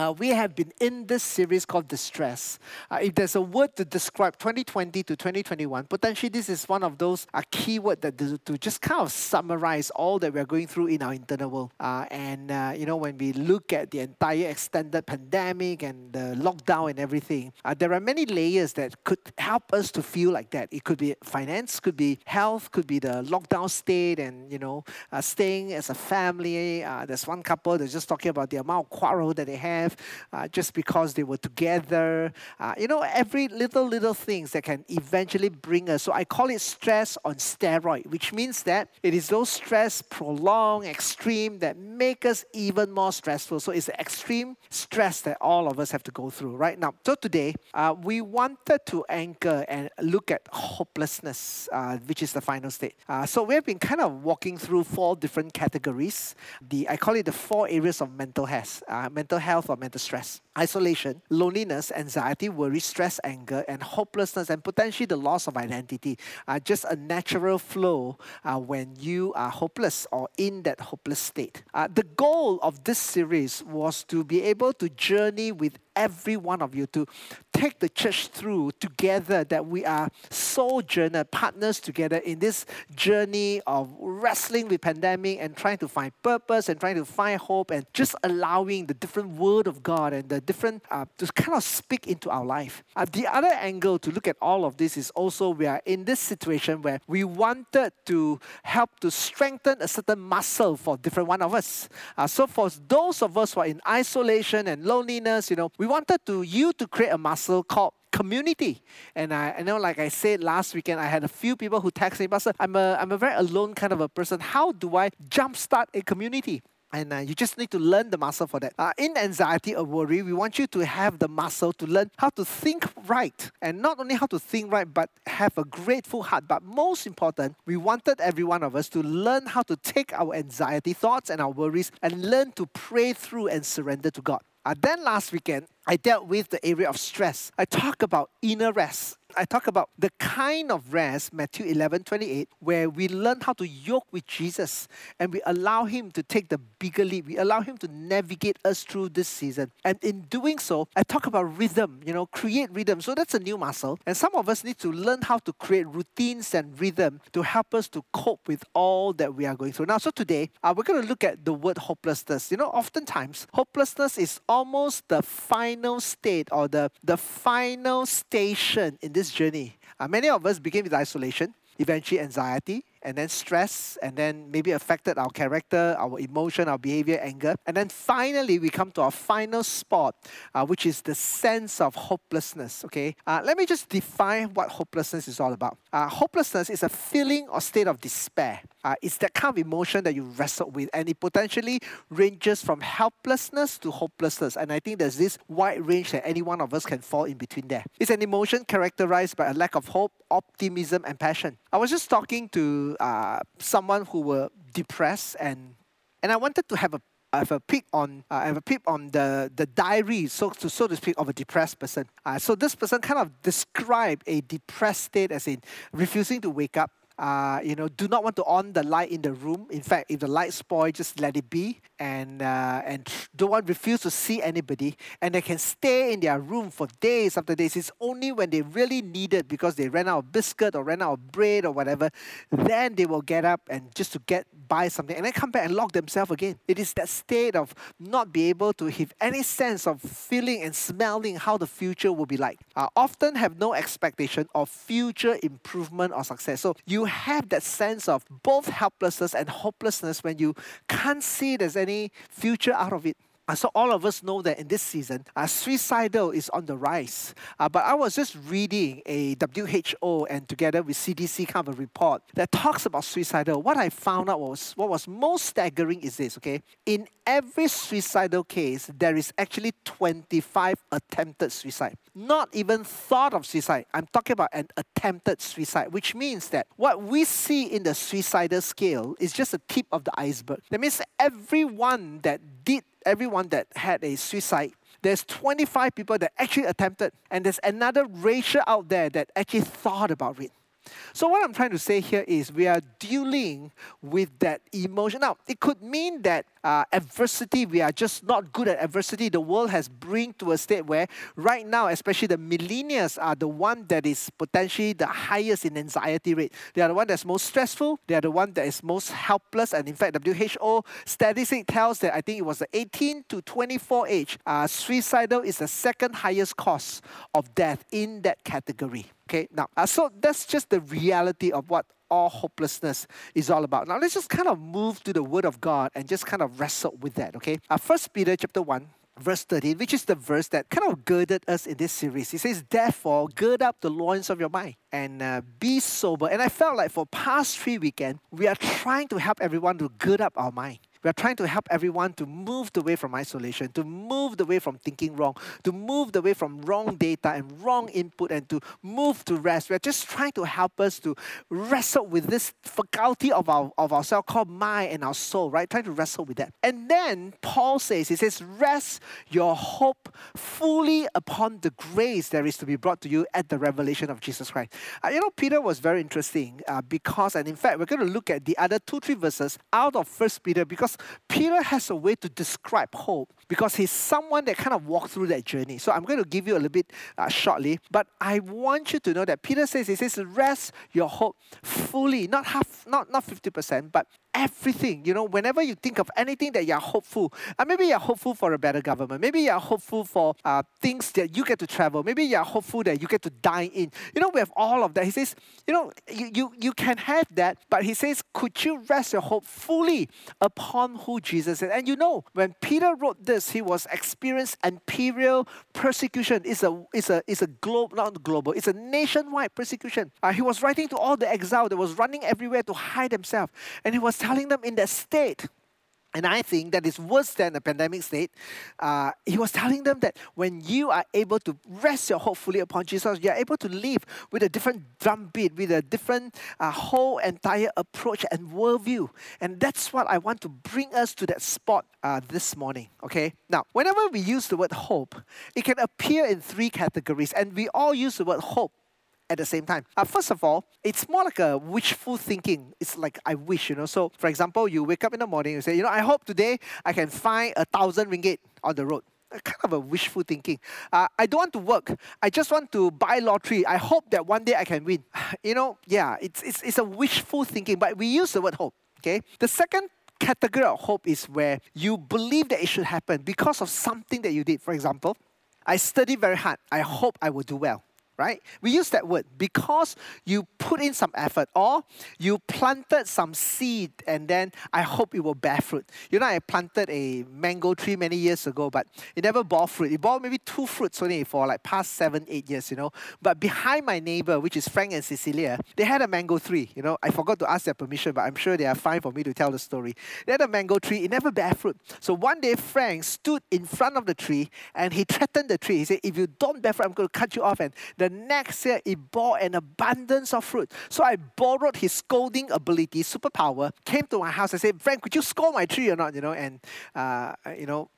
uh, we have been in this series called Distress. Uh, if there's a word to describe 2020 to 2021, potentially this is one of those uh, keyword that to, just kind of summarize all that we're going through in our internal world. Uh, and, uh, you know, when we look at the entire extended pandemic and the lockdown and everything, uh, there are many layers that could help us to feel like that. It could be finance, could be health, could be the lockdown state and, you know, uh, staying as a family. There's one couple that's just talking about the amount of quarrel that they have uh, just because they were together. Uh, you know, every little, little things that can eventually bring us. So I call it stress on steroid, which means that it is those stress prolonged, extreme, that make us even more stressful. So it's the extreme stress that all of us have to go through right now. So today, uh, we wanted to anchor and look at hopelessness, uh, which is the final state. Uh, so we've been kind of walking through four different categories. The I call it the four areas of mental health, uh, mental health or mental stress, isolation, loneliness, anxiety, worry, stress, anger, and hopelessness, and potentially the loss of identity. are just a natural flow uh, when you are hopeless or in that hopeless state. Uh, the goal of this series was to be able to journey with every one of you to take the church through together that we are sojourner partners together in this journey of wrestling with pandemic and trying to find purpose and trying to find hope and just allowing the different word of God and the different uh, to kind of speak into our life. Uh, the other angle to look at all of this is also we are in this situation where we wanted to help to strengthen a certain muscle for different one of us. Uh, so for those of us who are in isolation and loneliness, you know, we wanted to you to create a muscle called community. And I, I know, like I said last weekend, I had a few people who texted me, Pastor, I'm a, I'm a very alone kind of a person. How do I jumpstart a community? And uh, you just need to learn the muscle for that. Uh, in anxiety or worry, we want you to have the muscle to learn how to think right. And not only how to think right, but have a grateful heart. But most important, we wanted every one of us to learn how to take our anxiety thoughts and our worries and learn to pray through and surrender to God. Uh, then last weekend, I dealt with the area of stress. I talk about inner rest. I talk about the kind of rest, Matthew 11 28, where we learn how to yoke with Jesus and we allow Him to take the bigger lead. We allow Him to navigate us through this season. And in doing so, I talk about rhythm, you know, create rhythm. So that's a new muscle. And some of us need to learn how to create routines and rhythm to help us to cope with all that we are going through. Now, so today, uh, we're going to look at the word hopelessness. You know, oftentimes, hopelessness is almost the final state or the, the final station in this journey. Uh, many of us begin with isolation, eventually anxiety, and then stress, and then maybe affected our character, our emotion, our behavior, anger. And then finally, we come to our final spot, uh, which is the sense of hopelessness. Okay, uh, let me just define what hopelessness is all about. Uh, hopelessness is a feeling or state of despair. Uh, it's that kind of emotion that you wrestle with, and it potentially ranges from helplessness to hopelessness. And I think there's this wide range that any one of us can fall in between there. It's an emotion characterized by a lack of hope, optimism, and passion. I was just talking to uh, someone who were depressed, and and I wanted to have a have a peek on uh, have a peek on the the diary, so to so to speak, of a depressed person. Uh, so this person kind of described a depressed state as in refusing to wake up, uh, you know, do not want to on the light in the room. In fact, if the light spoil, just let it be, and uh, and don't want refuse to see anybody, and they can stay in their room for days after days. It's only when they really need it because they ran out of biscuit or ran out of bread or whatever, then they will get up and just to get buy something, and then come back and lock themselves again. It is that state of not be able to have any sense of feeling and smelling how the future will be like. Uh, often have no expectation of future improvement or success. So you have that sense of both helplessness and hopelessness when you can't see there's any future out of it. Uh, so all of us know that in this season, uh, suicidal is on the rise. Uh, but I was just reading a WHO and together with CDC kind of a report that talks about suicidal. What I found out was what was most staggering is this. Okay, in every suicidal case, there is actually 25 attempted suicide. Not even thought of suicide. I'm talking about an attempted suicide, which means that what we see in the suicidal scale is just a tip of the iceberg. That means everyone that everyone that had a suicide, there's 25 people that actually attempted, and there's another ratio out there that actually thought about it. So, what I'm trying to say here is we are dealing with that emotion. Now, it could mean that uh, adversity, we are just not good at adversity. The world has bring to a state where right now, especially the millennials are the one that is potentially the highest in anxiety rate. They are the one that's most stressful. They are the one that is most helpless. And in fact, WHO statistic tells that I think it was the 18 to 24 age, uh, suicidal is the second highest cause of death in that category. Okay, now, uh, so that's just the reality of what all hopelessness is all about. Now, let's just kind of move to the Word of God and just kind of wrestle with that, okay? Uh, Peter chapter 1, verse 13, which is the verse that kind of girded us in this series. He says, Therefore, gird up the loins of your mind and uh, be sober. And I felt like for past three weekends, we are trying to help everyone to gird up our mind. We are trying to help everyone to move away from isolation, to move away from thinking wrong, to move away from wrong data and wrong input, and to move to rest. We are just trying to help us to wrestle with this faculty of our of ourselves called mind and our soul, right? Trying to wrestle with that. And then Paul says, he says, rest your hope fully upon the grace that is to be brought to you at the revelation of Jesus Christ. Uh, you know, Peter was very interesting uh, because, and in fact, we're going to look at the other two, three verses out of First Peter because Peter has a way to describe hope because he's someone that kind of walked through that journey. So I'm going to give you a little bit uh, shortly, but I want you to know that Peter says, he says, rest your hope fully, not half, not, not 50%, but everything. You know, whenever you think of anything that you're hopeful, uh, maybe you're hopeful for a better government, maybe you're hopeful for uh, things that you get to travel, maybe you're hopeful that you get to dine in. You know, we have all of that. He says, you know, you, you, you can have that, but he says, could you rest your hope fully upon who Jesus is? And you know, when Peter wrote this, he was experienced imperial persecution. It's a, it's a, it's a globe, not global, it's a nationwide persecution. Uh, he was writing to all the exile that was running everywhere to hide himself. And he was telling them in that state. And I think that is worse than a pandemic state. Uh, he was telling them that when you are able to rest your hope fully upon Jesus, you are able to live with a different drumbeat, with a different uh, whole entire approach and worldview. And that's what I want to bring us to that spot uh, this morning. Okay. Now, whenever we use the word hope, it can appear in three categories, and we all use the word hope at the same time. Uh, first of all, it's more like a wishful thinking. It's like I wish, you know. So, for example, you wake up in the morning, you say, you know, I hope today I can find a thousand ringgit on the road. Kind of a wishful thinking. Uh, I don't want to work. I just want to buy lottery. I hope that one day I can win. You know, yeah, it's, it's, it's a wishful thinking, but we use the word hope. Okay. The second category of hope is where you believe that it should happen because of something that you did. For example, I studied very hard. I hope I will do well right? We use that word because you put in some effort or you planted some seed and then I hope it will bear fruit. You know, I planted a mango tree many years ago, but it never bore fruit. It bore maybe two fruits only for like past seven, eight years, you know. But behind my neighbor, which is Frank and Cecilia, they had a mango tree. You know, I forgot to ask their permission, but I'm sure they are fine for me to tell the story. They had a mango tree, it never bear fruit. So one day, Frank stood in front of the tree and he threatened the tree. He said, If you don't bear fruit, I'm going to cut you off. And the next year it bore an abundance of fruit. So I borrowed his scolding ability, superpower, came to my house and said, Frank, could you scold my tree or not? You know, and uh, you know,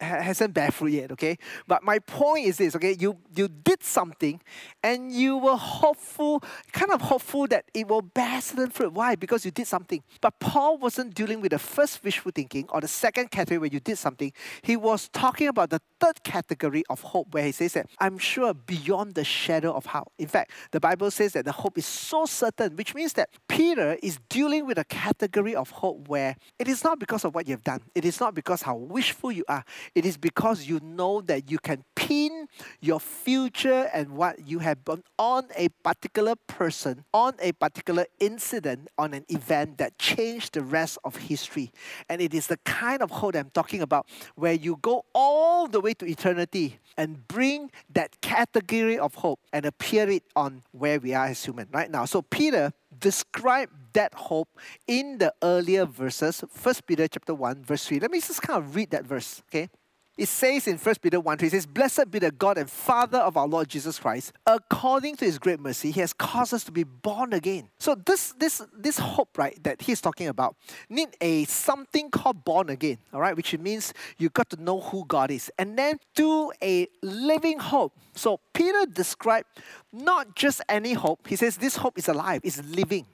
hasn't bear fruit yet, okay? But my point is this, okay? You you did something and you were hopeful, kind of hopeful that it will bear certain fruit. Why? Because you did something. But Paul wasn't dealing with the first wishful thinking or the second category where you did something. He was talking about the third category of hope where he says that I'm sure beyond the shadow of how. In fact, the Bible says that the hope is so certain, which means that Peter is dealing with a category of hope where it is not because of what you've done. It is not because how wishful you are are. It is because you know that you can pin your future and what you have done on a particular person, on a particular incident, on an event that changed the rest of history. And it is the kind of hope I'm talking about where you go all the way to eternity and bring that category of hope and appear it on where we are as human right now. So Peter described that hope in the earlier verses. First Peter chapter 1, verse 3. Let me just kind of read that verse, okay? It says in 1 Peter 1 3, it says, Blessed be the God and Father of our Lord Jesus Christ. According to his great mercy, he has caused us to be born again. So this this this hope, right, that he's talking about, need a something called born again, all right, which means you got to know who God is. And then to a living hope. So Peter described not just any hope. He says this hope is alive, it's living.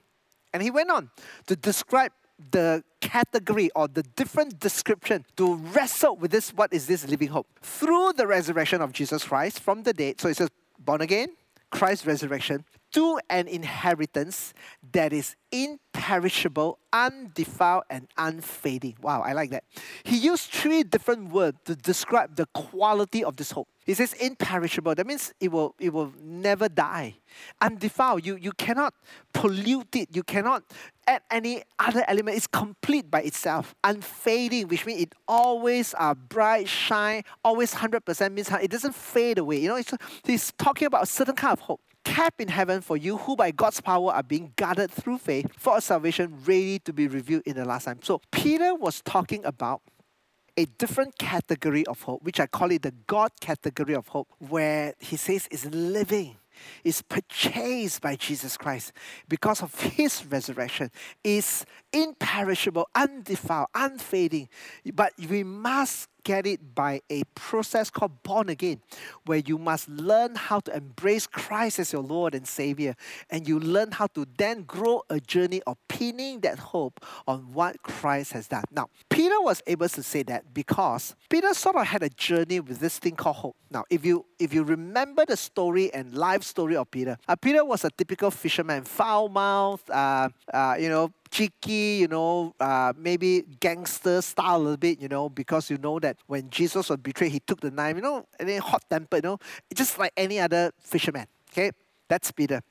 And he went on to describe the category or the different description to wrestle with this what is this living hope? Through the resurrection of jesus christ from the dead. So it says born again christ's resurrection to an inheritance that is imperishable, undefiled, and unfading. Wow, I like that. He used three different words to describe the quality of this hope. He says imperishable. That means it will, it will never die. Undefiled. You, you cannot pollute it. You cannot add any other element. It's complete by itself. Unfading, which means it always uh, bright, shine, always 100% means it doesn't fade away. You know, he's talking about a certain kind of hope kept in heaven for you who by God's power are being guarded through faith for a salvation ready to be revealed in the last time. So Peter was talking about a different category of hope, which I call it the God category of hope, where he says is living is purchased by Jesus Christ because of his resurrection, is imperishable, undefiled, unfading. But we must get it by a process called born again, where you must learn how to embrace Christ as your Lord and Savior, and you learn how to then grow a journey of pinning that hope on what Christ has done. Now, Peter was able to say that because Peter sort of had a journey with this thing called hope. Now, if you if you remember the story and life story of Peter, uh, Peter was a typical fisherman, foul mouthed, uh, uh, you know, cheeky, you know, uh, maybe gangster style a little bit, you know, because you know that when Jesus was betrayed, he took the knife, you know, and then hot tempered, you know, just like any other fisherman. Okay, that's Peter.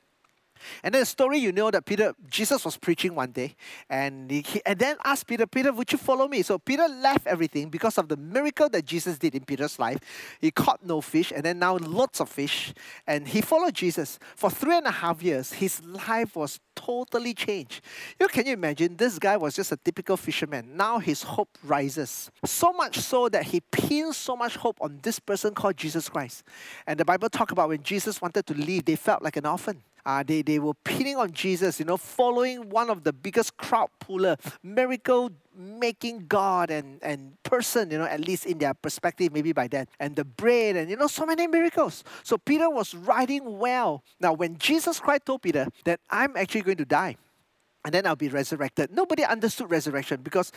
And then the story you know that Peter, Jesus was preaching one day, and he, and then asked Peter, Peter, would you follow me? So Peter left everything because of the miracle that Jesus did in Peter's life. He caught no fish, and then now lots of fish, and he followed Jesus for three and a half years. His life was totally changed. You can you imagine? This guy was just a typical fisherman. Now his hope rises so much so that he pins so much hope on this person called Jesus Christ. And the Bible talk about when Jesus wanted to leave, they felt like an orphan uh, they, they were pinning on Jesus, you know, following one of the biggest crowd puller, miracle making God and, and person, you know, at least in their perspective, maybe by then, and the bread, and you know, so many miracles. So Peter was riding well. Now, when Jesus Christ told Peter that I'm actually going to die, and then I'll be resurrected. Nobody understood resurrection because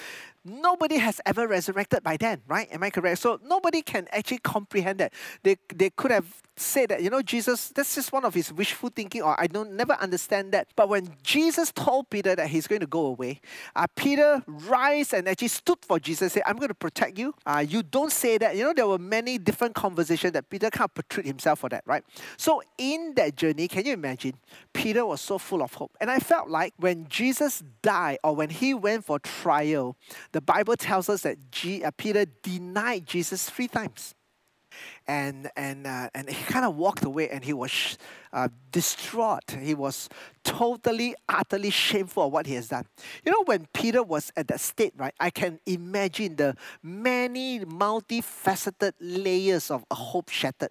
nobody has ever resurrected by then, right? Am I correct? So nobody can actually comprehend that. They, they could have said that, you know, Jesus, that's just one of his wishful thinking, or I don't never understand that. But when Jesus told Peter that he's going to go away, uh, Peter rise and actually stood for Jesus, said, I'm going to protect you. Uh, you don't say that. You know, there were many different conversations that Peter can't portray himself for that, right? So in that journey, can you imagine? Peter was so full of hope. And I felt like when Jesus died or when he went for trial, the Bible tells us that G, uh, Peter denied Jesus three times. And and uh, and he kind of walked away and he was uh, distraught. He was totally utterly shameful of what he has done. You know when peter was at that state right i can imagine the many multifaceted layers of a hope shattered.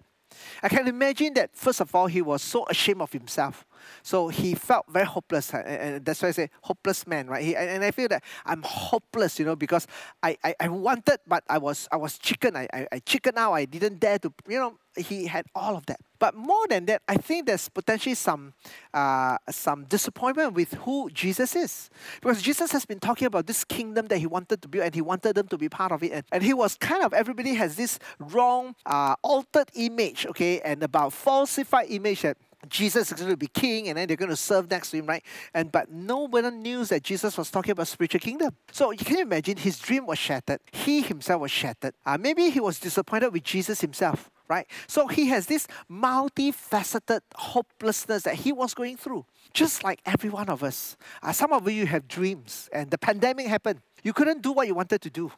I can imagine that, first of all, he was so ashamed of himself. So he felt very hopeless. And that's why I say hopeless man, right? He, and I feel that I'm hopeless, you know, because I, I, I wanted, but I was I was chicken. I, I, I chicken out. I didn't dare to, you know, he had all of that. But more than that, I think there's potentially some uh, some disappointment with who Jesus is. Because Jesus has been talking about this kingdom that he wanted to build and he wanted them to be part of it. And, and he was kind of, everybody has this wrong, uh, altered image, okay, and about falsified image that Jesus is going to be king and then they're going to serve next to him, right? And but nobody knew that Jesus was talking about spiritual kingdom. So you can imagine his dream was shattered. He himself was shattered. Uh, maybe he was disappointed with Jesus himself right? So he has this multifaceted hopelessness that he was going through, just like every one of us. Uh, some of you have dreams, and the pandemic happened. You couldn't do what you wanted to do.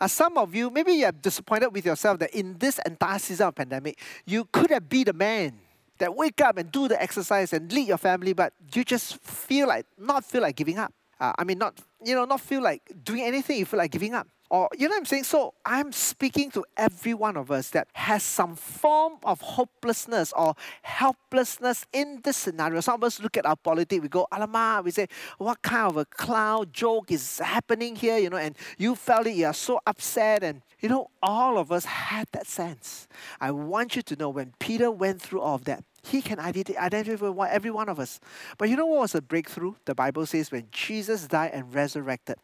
Uh, some of you, maybe you are disappointed with yourself that in this entire season of pandemic, you could have been the man that wake up and do the exercise and lead your family, but you just feel like not feel like giving up. Uh, I mean, not you know, not feel like doing anything. You feel like giving up Or, you know what I'm saying? So I'm speaking to every one of us that has some form of hopelessness or helplessness in this scenario. Some of us look at our politics, we go, Alama, we say, what kind of a clown joke is happening here, you know, and you felt it, you're so upset. And, you know, all of us had that sense. I want you to know when Peter went through all of that, he can identify with every one of us. But you know what was the breakthrough? The Bible says when Jesus died and resurrected,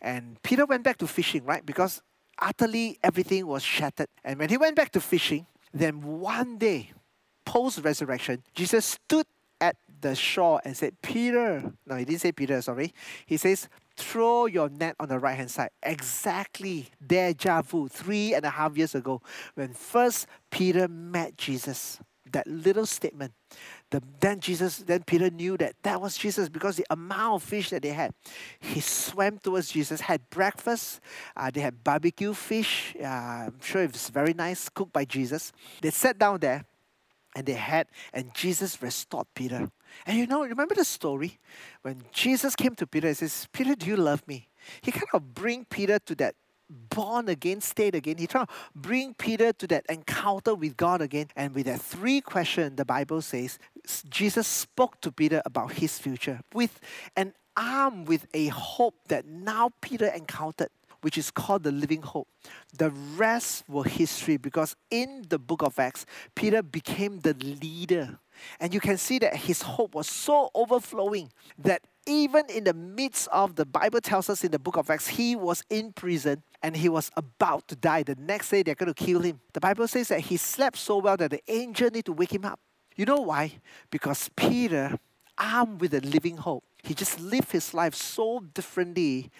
and Peter went back to fishing, right? Because utterly everything was shattered. And when he went back to fishing, then one day, post resurrection, Jesus stood at the shore and said, Peter, no, he didn't say Peter, sorry. He says, throw your net on the right hand side. Exactly deja vu, three and a half years ago, when first Peter met Jesus that little statement, the, then Jesus, then Peter knew that that was Jesus because the amount of fish that they had. He swam towards Jesus, had breakfast. Uh, they had barbecue fish. Uh, I'm sure it was very nice, cooked by Jesus. They sat down there and they had, and Jesus restored Peter. And you know, remember the story? When Jesus came to Peter and says, Peter, do you love me? He kind of bring Peter to that born again state again. He tried to bring Peter to that encounter with God again. And with that three question, the Bible says, Jesus spoke to Peter about his future with an arm with a hope that now Peter encountered which is called the living hope. The rest were history because in the book of Acts, Peter became the leader. And you can see that his hope was so overflowing that even in the midst of the Bible tells us in the book of Acts, he was in prison and he was about to die. The next day, they're going to kill him. The Bible says that he slept so well that the angel need to wake him up. You know why? Because Peter, armed with a living hope, he just lived his life so differently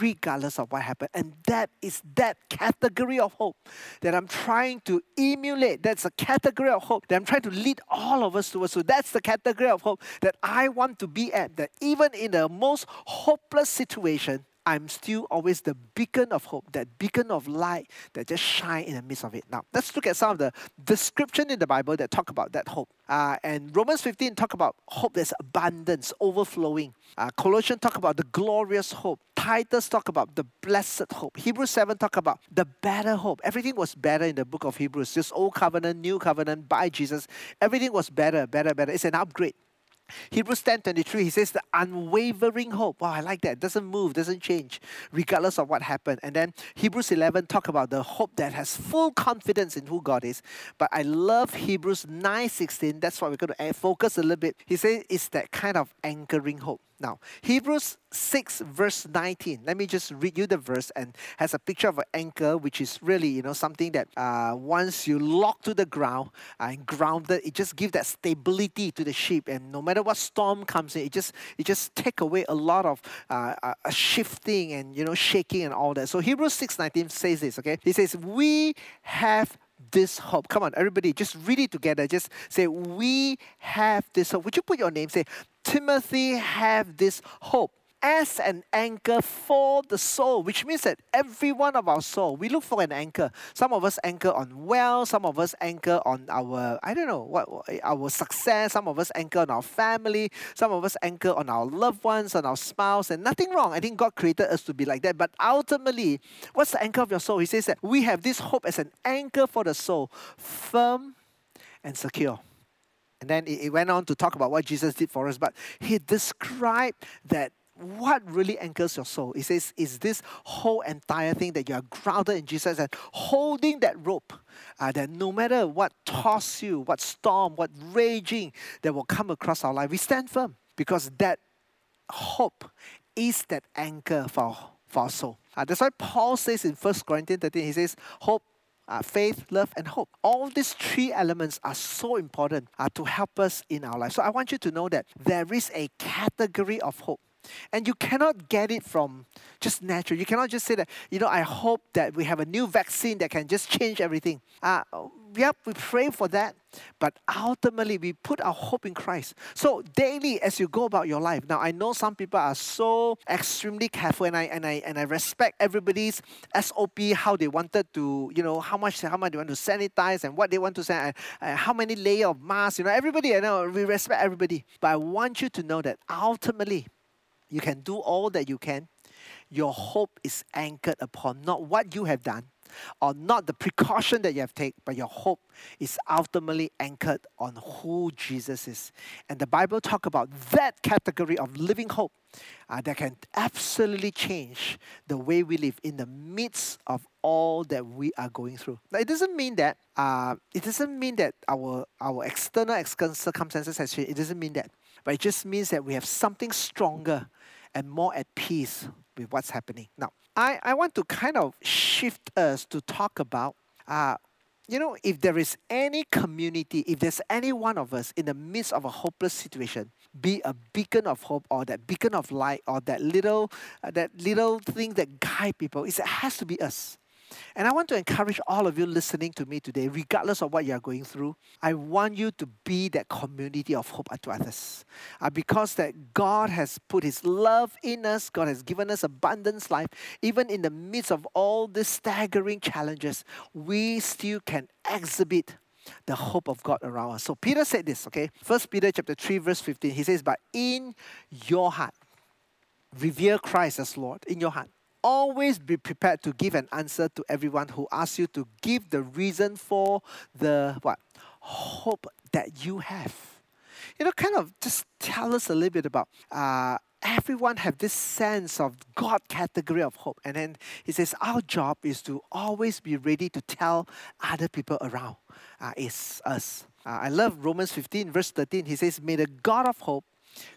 regardless of what happened. And that is that category of hope that I'm trying to emulate. That's a category of hope that I'm trying to lead all of us towards. So that's the category of hope that I want to be at. That even in the most hopeless situation, I'm still always the beacon of hope, that beacon of light that just shine in the midst of it. Now, let's look at some of the description in the Bible that talk about that hope. Uh, and Romans 15 talk about hope that's abundance, overflowing. Uh, Colossians talk about the glorious hope. Titus talk about the blessed hope. Hebrews 7 talk about the better hope. Everything was better in the book of Hebrews. This old covenant, new covenant by Jesus. Everything was better, better, better. It's an upgrade. Hebrews 10 23, he says the unwavering hope. Wow, I like that. Doesn't move, doesn't change, regardless of what happened. And then Hebrews 11 talk about the hope that has full confidence in who God is. But I love Hebrews 9 16. That's what we're going to eh, focus a little bit. He says it's that kind of anchoring hope. Now, Hebrews 6 verse 19. Let me just read you the verse and has a picture of an anchor, which is really, you know, something that uh, once you lock to the ground and grounded, it just gives that stability to the ship. And no matter what storm comes in, it just it just take away a lot of uh, uh, shifting and you know shaking and all that. So Hebrews 6 19 says this, okay? He says, We have this hope. Come on, everybody, just read it together. Just say, We have this hope. Would you put your name? Say, Timothy have this hope as an anchor for the soul, which means that every one of our soul, we look for an anchor. Some of us anchor on wealth, some of us anchor on our, I don't know, what our success, some of us anchor on our family, some of us anchor on our loved ones, on our spouse, and nothing wrong. I think God created us to be like that. But ultimately, what's the anchor of your soul? He says that we have this hope as an anchor for the soul, firm and secure. And then it went on to talk about what Jesus did for us, but he described that what really anchors your soul? It says, is this whole entire thing that you are grounded in Jesus and holding that rope uh, that no matter what toss you, what storm, what raging that will come across our life, we stand firm because that hope is that anchor for, for our soul. Uh, that's why Paul says in 1 Corinthians 13, he says, hope, uh, faith, love, and hope. All these three elements are so important uh, to help us in our life. So I want you to know that there is a category of hope and you cannot get it from just natural. You cannot just say that, you know, I hope that we have a new vaccine that can just change everything. Uh, yep, we pray for that. But ultimately, we put our hope in Christ. So daily, as you go about your life, now I know some people are so extremely careful, and I and I and I respect everybody's SOP, how they wanted to, you know, how much how much they want to sanitize and what they want to say, uh, how many layer of masks. You know, everybody. I know we respect everybody, but I want you to know that ultimately you can do all that you can. your hope is anchored upon not what you have done or not the precaution that you have taken, but your hope is ultimately anchored on who Jesus is. And the Bible talk about that category of living hope uh, that can absolutely change the way we live in the midst of all that we are going through. Now, it doesn't mean that uh, it doesn't mean that our our external circumstances has changed. It doesn't mean that, but it just means that we have something stronger and more at peace with what's happening. Now, I, I want to kind of shift us to talk about, uh, you know, if there is any community, if there's any one of us in the midst of a hopeless situation, be a beacon of hope or that beacon of light or that little, uh, that little thing that guide people, it has to be us. And I want to encourage all of you listening to me today, regardless of what you are going through, I want you to be that community of hope unto others. Uh, because that God has put His love in us, God has given us abundance life. Even in the midst of all these staggering challenges, we still can exhibit the hope of God around us. So Peter said this, okay? First Peter chapter 3, verse 15. He says, But in your heart, revere Christ as Lord in your heart always be prepared to give an answer to everyone who asks you to give the reason for the what hope that you have. You know kind of just tell us a little bit about uh, everyone have this sense of god category of hope. And then he says our job is to always be ready to tell other people around uh, is us. Uh, i love romans 15 verse 13 he says may the god of hope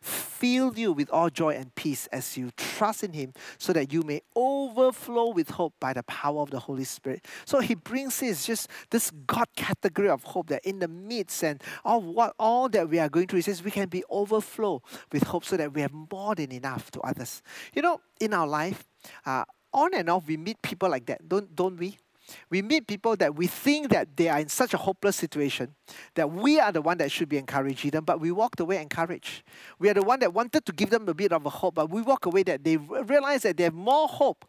fill you with all joy and peace as you trust in Him, so that you may overflow with hope by the power of the Holy Spirit. So He brings this just this God category of hope that in the midst and all what all that we are going through, He says we can be overflow with hope, so that we have more than enough to others. You know, in our life, uh, on and off, we meet people like that, don't don't we? We meet people that we think that they are in such a hopeless situation that we are the one that should be encouraging them, but we walked away encouraged. We are the one that wanted to give them a bit of a hope, but we walk away that they realize that they have more hope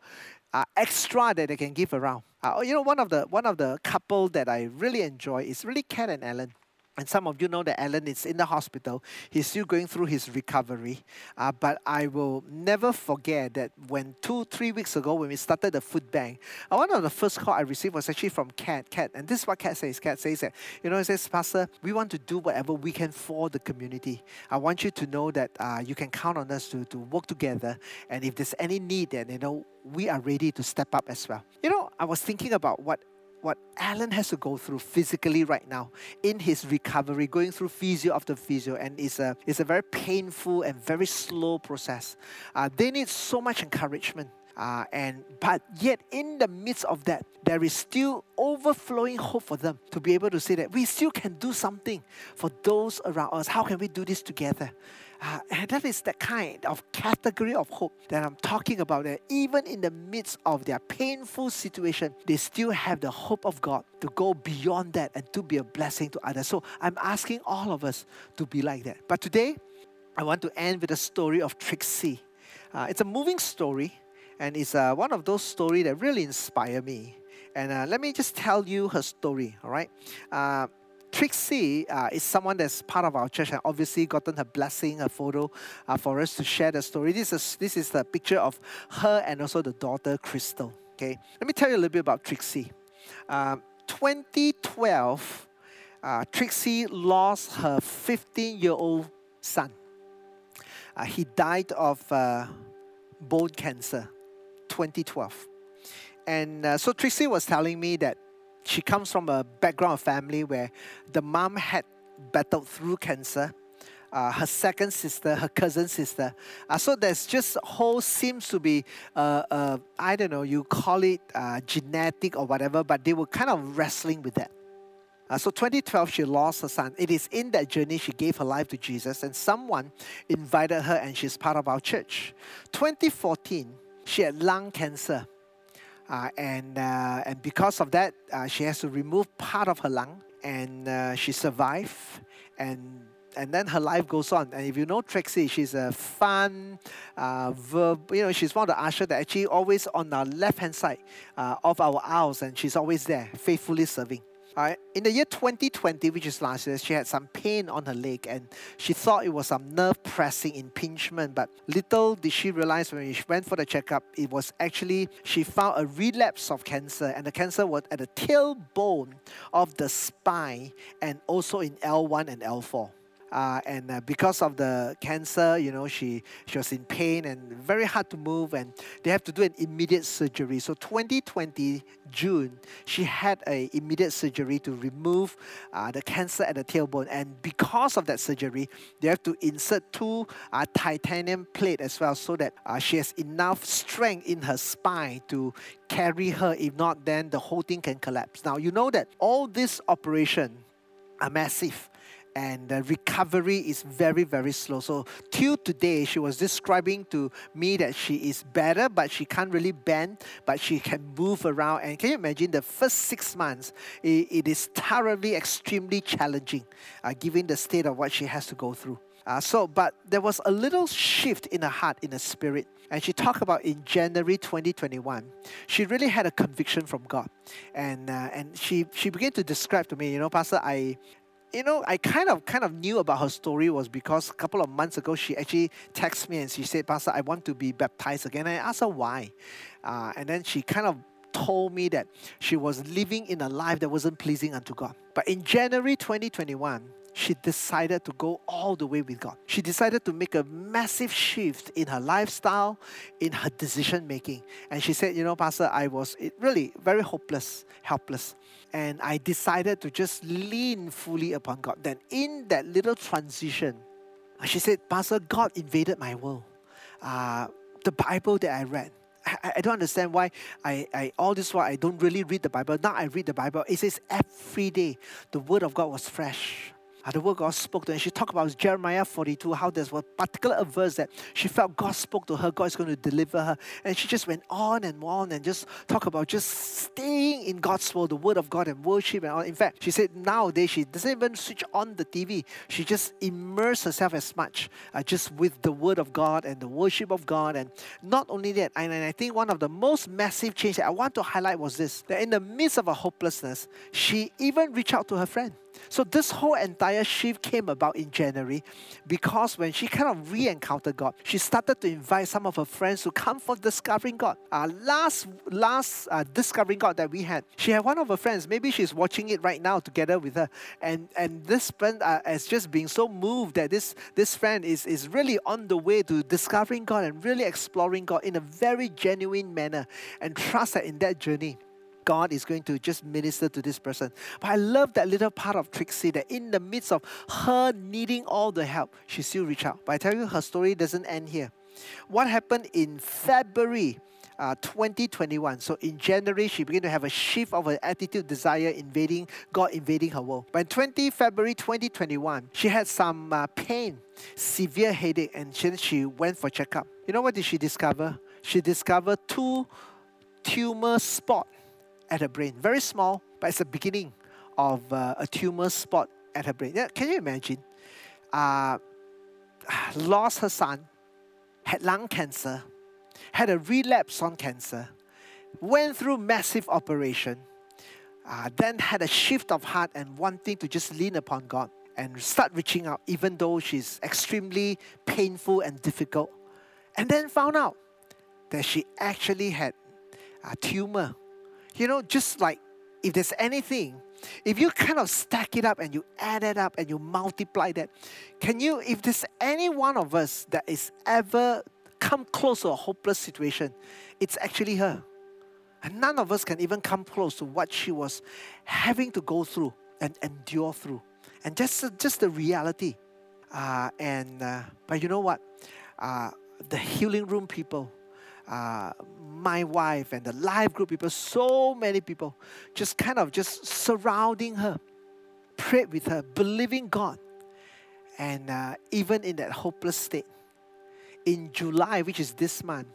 uh, extra that they can give around. Uh, you know, one of the one of the couple that I really enjoy is really Kat and Alan. And some of you know that Alan is in the hospital. He's still going through his recovery. Uh, but I will never forget that when two, three weeks ago, when we started the food bank, uh, one of the first call I received was actually from Kat. Kat, and this is what Kat says. Kat says that, you know, he says, Pastor, we want to do whatever we can for the community. I want you to know that uh, you can count on us to, to work together. And if there's any need, then, you know, we are ready to step up as well. You know, I was thinking about what what Alan has to go through physically right now in his recovery, going through physio after physio, and it's a, it's a very painful and very slow process. Uh, they need so much encouragement. Uh, and but yet in the midst of that there is still overflowing hope for them to be able to say that we still can do something for those around us how can we do this together uh, and that is the kind of category of hope that I'm talking about. That even in the midst of their painful situation, they still have the hope of God to go beyond that and to be a blessing to others. So I'm asking all of us to be like that. But today, I want to end with a story of Trixie. Uh, it's a moving story, and it's uh, one of those stories that really inspire me. And uh, let me just tell you her story, all right? Uh, Trixie uh, is someone that's part of our church and obviously gotten her blessing, a photo uh, for us to share the story. This is this is the picture of her and also the daughter Crystal. Okay, let me tell you a little bit about Trixie. Um, 2012, uh, Trixie lost her 15-year-old son. Uh, he died of uh, bone cancer. 2012, and uh, so Trixie was telling me that she comes from a background of family where the mom had battled through cancer. Uh, her second sister, her cousin sister. Uh, so there's just whole seems to be, uh, uh I don't know, you call it uh, genetic or whatever, but they were kind of wrestling with that. Uh, so 2012, she lost her son. It is in that journey she gave her life to Jesus, and someone invited her, and she's part of our church. 2014, she had lung cancer. Uh, and uh, and because of that, uh, she has to remove part of her lung, and uh, she survived, and and then her life goes on. And if you know Trixie, she's a fun, uh, verb, you know, she's one of the ushers that actually always on the left hand side uh, of our aisles, and she's always there, faithfully serving. In the year 2020, which is last year, she had some pain on her leg and she thought it was some nerve pressing impingement. But little did she realize when she went for the checkup, it was actually she found a relapse of cancer, and the cancer was at the tailbone of the spine and also in L1 and L4 uh, and uh, because of the cancer, you know, she she was in pain and very hard to move, and they have to do an immediate surgery. So 2020 June, she had a immediate surgery to remove uh, the cancer at the tailbone, and because of that surgery, they have to insert two uh, titanium plate as well, so that uh, she has enough strength in her spine to carry her. If not, then the whole thing can collapse. Now you know that all this operation are massive and the recovery is very very slow. So till today she was describing to me that she is better but she can't really bend but she can move around. And can you imagine the first six months it, it is thoroughly extremely challenging uh, given the state of what she has to go through. Uh, so but there was a little shift in her heart in her spirit. And she talked about in January 2021, she really had a conviction from God, and uh, and she she began to describe to me, you know, Pastor, I you know, I kind of kind of knew about her story was because a couple of months ago she actually texted me and she said, Pastor, I want to be baptized again. I asked her why. Uh, and then she kind of told me that she was living in a life that wasn't pleasing unto God. But in January 2021, she decided to go all the way with God. She decided to make a massive shift in her lifestyle, in her decision making. And she said, You know, Pastor, I was really very hopeless, helpless. And I decided to just lean fully upon God. Then, in that little transition, she said, Pastor, God invaded my world. Uh, the Bible that I read, I, I, don't understand why I, I all this while I don't really read the Bible. Now I read the Bible. It says every day the word of God was fresh the word God spoke to her. And she talked about Jeremiah 42, how there's one particular verse that she felt God spoke to her, God is going to deliver her. And she just went on and on and just talk about just staying in God's word, the word of God and worship and all. In fact, she said nowadays she doesn't even switch on the TV. She just immerses herself as much uh, just with the word of God and the worship of God. And not only that, and I think one of the most massive change that I want to highlight was this, that in the midst of her hopelessness, she even reached out to her friend. So this whole entire shift came about in January because when she kind of re-encountered God, she started to invite some of her friends to come for discovering God. Uh, last last uh, discovering God that we had, she had one of her friends. Maybe she's watching it right now together with her, and and this friend uh, is just being so moved that this this friend is is really on the way to discovering God and really exploring God in a very genuine manner, and trust that in that journey God is going to just minister to this person. But I love that little part of Trixie that in the midst of her needing all the help, she still reached out. But I tell you, her story doesn't end here. What happened in February uh, 2021. So in January, she began to have a shift of her attitude, desire invading, God invading her world. By 20 February 2021, she had some uh, pain, severe headache, and she, she went for checkup. You know what did she discover? She discovered two tumor spots at her brain. Very small, but it's the beginning of uh, a tumor spot at her brain. Yeah, can you imagine? Uh, lost her son, had lung cancer, had a relapse on cancer, went through massive operation, uh, then had a shift of heart and wanting to just lean upon God and start reaching out, even though she's extremely painful and difficult. And then found out that she actually had a tumor you know, just like if there's anything, if you kind of stack it up and you add it up and you multiply that, can you, if there's any one of us that is ever come close to a hopeless situation, it's actually her. And none of us can even come close to what she was having to go through and endure through. And just, just the reality. Uh, and uh, but you know what? Uh, the healing room people, uh, my wife and the life group people, so many people, just kind of just surrounding her, prayed with her, believing God. And uh, even in that hopeless state, in July, which is this month,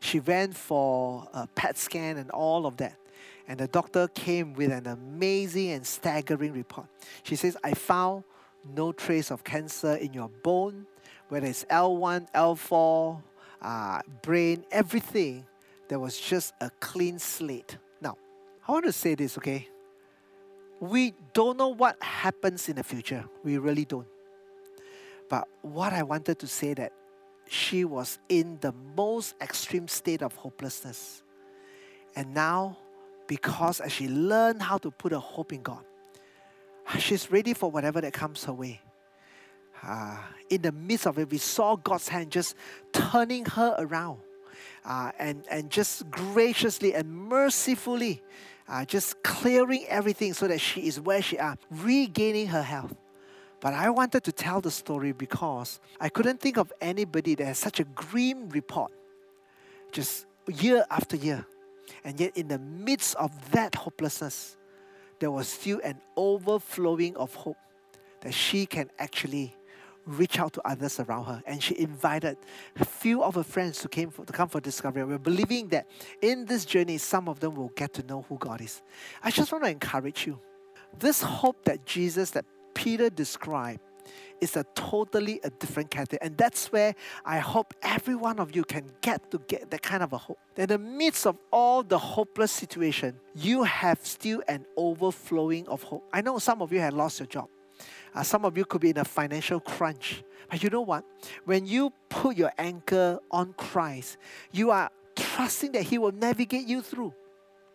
she went for a PET scan and all of that. And the doctor came with an amazing and staggering report. She says, I found no trace of cancer in your bone, whether it's L1, L4, uh, brain, everything. There was just a clean slate. Now, I want to say this, okay? We don't know what happens in the future. We really don't. But what I wanted to say that she was in the most extreme state of hopelessness. And now, because as she learned how to put her hope in God, she's ready for whatever that comes her way. Uh, in the midst of it, we saw God's hand just turning her around uh, and, and just graciously and mercifully uh, just clearing everything so that she is where she are, regaining her health. But I wanted to tell the story because I couldn't think of anybody that has such a grim report, just year after year. And yet, in the midst of that hopelessness, there was still an overflowing of hope that she can actually reach out to others around her. And she invited a few of her friends to, came for, to come for discovery. We're believing that in this journey, some of them will get to know who God is. I just want to encourage you. This hope that Jesus, that Peter described, is a totally a different category. And that's where I hope every one of you can get to get that kind of a hope. In the midst of all the hopeless situation, you have still an overflowing of hope. I know some of you have lost your job. Uh, some of you could be in a financial crunch. But you know what? When you put your anchor on Christ, you are trusting that He will navigate you through.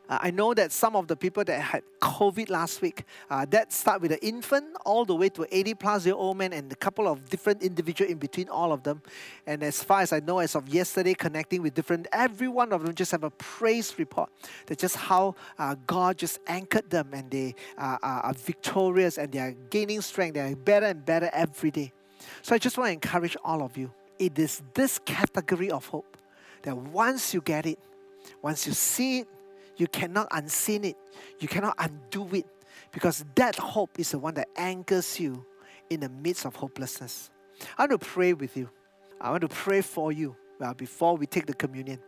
Uh, I know that some of the people that had COVID last week, uh, that start with an infant all the way to 80 plus year old man and a couple of different individuals in between all of them. And as far as I know, as of yesterday, connecting with different, every one of them just have a praise report that just how uh, God just anchored them and they uh, are victorious and they are gaining strength. They are better and better every day. So I just want to encourage all of you. It is this category of hope that once you get it, once you see it, you cannot unseen it. You cannot undo it. Because that hope is the one that anchors you in the midst of hopelessness. I want to pray with you. I want to pray for you well, before we take the communion.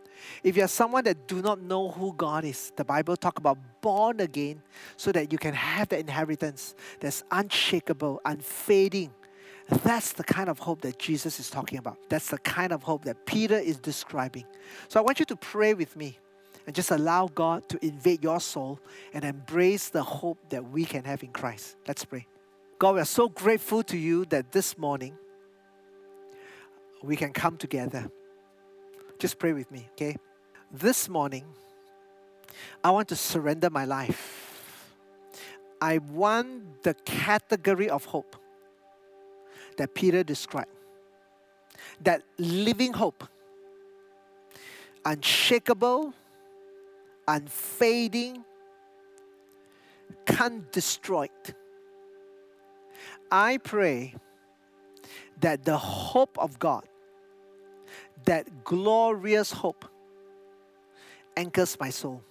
If you're someone that do not know who God is, the Bible talk about born again so that you can have the inheritance that's unshakable, unfading. That's the kind of hope that Jesus is talking about. That's the kind of hope that Peter is describing. So I want you to pray with me and just allow God to invade your soul and embrace the hope that we can have in Christ. Let's pray. God, we are so grateful to you that this morning we can come together. Just pray with me, okay? This morning, I want to surrender my life. I want the category of hope that Peter described that living hope, unshakable, unfading, can't destroy it. I pray that the hope of God, that glorious hope, anchors my soul.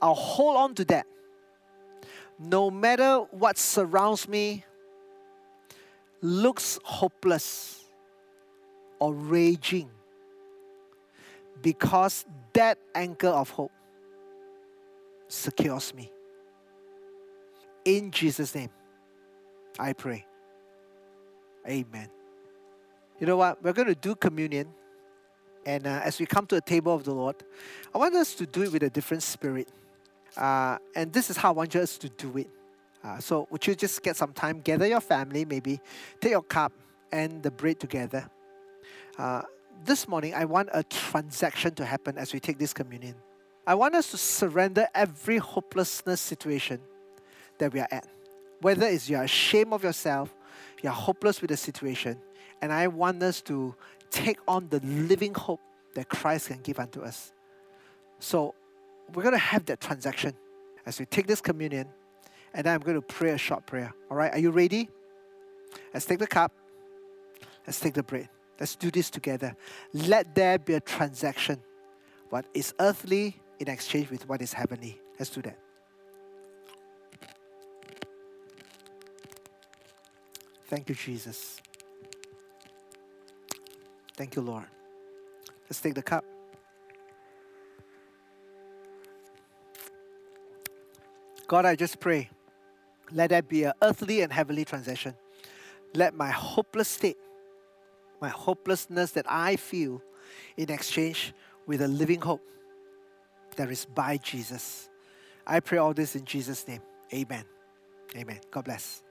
I'll hold on to that. No matter what surrounds me looks hopeless or raging, because that anchor of hope secures me. In Jesus' name, I pray. Amen. You know what? We're going to do communion. And uh, as we come to the table of the Lord, I want us to do it with a different spirit. Uh, and this is how I want us to do it. Uh, so, would you just get some time, gather your family, maybe take your cup and the bread together. This morning, I want a transaction to happen as we take this communion. I want us to surrender every hopelessness situation that we are at. Whether it's you're ashamed of yourself, you're hopeless with the situation, and I want us to take on the living hope that Christ can give unto us. So we're going to have that transaction as we take this communion, and then I'm going to pray a short prayer. All right, are you ready? Let's take the cup. Let's take the bread. Let's do this together. Let there be a transaction. What is earthly in exchange with what is heavenly. Let's do that. Thank you, Jesus. Thank you, Lord. Let's take the cup. God, I just pray, let there be an earthly and heavenly transaction. Let my hopeless state my hopelessness that I feel in exchange with a living hope that is by Jesus. I pray all this in Jesus' name. Amen. Amen. God bless.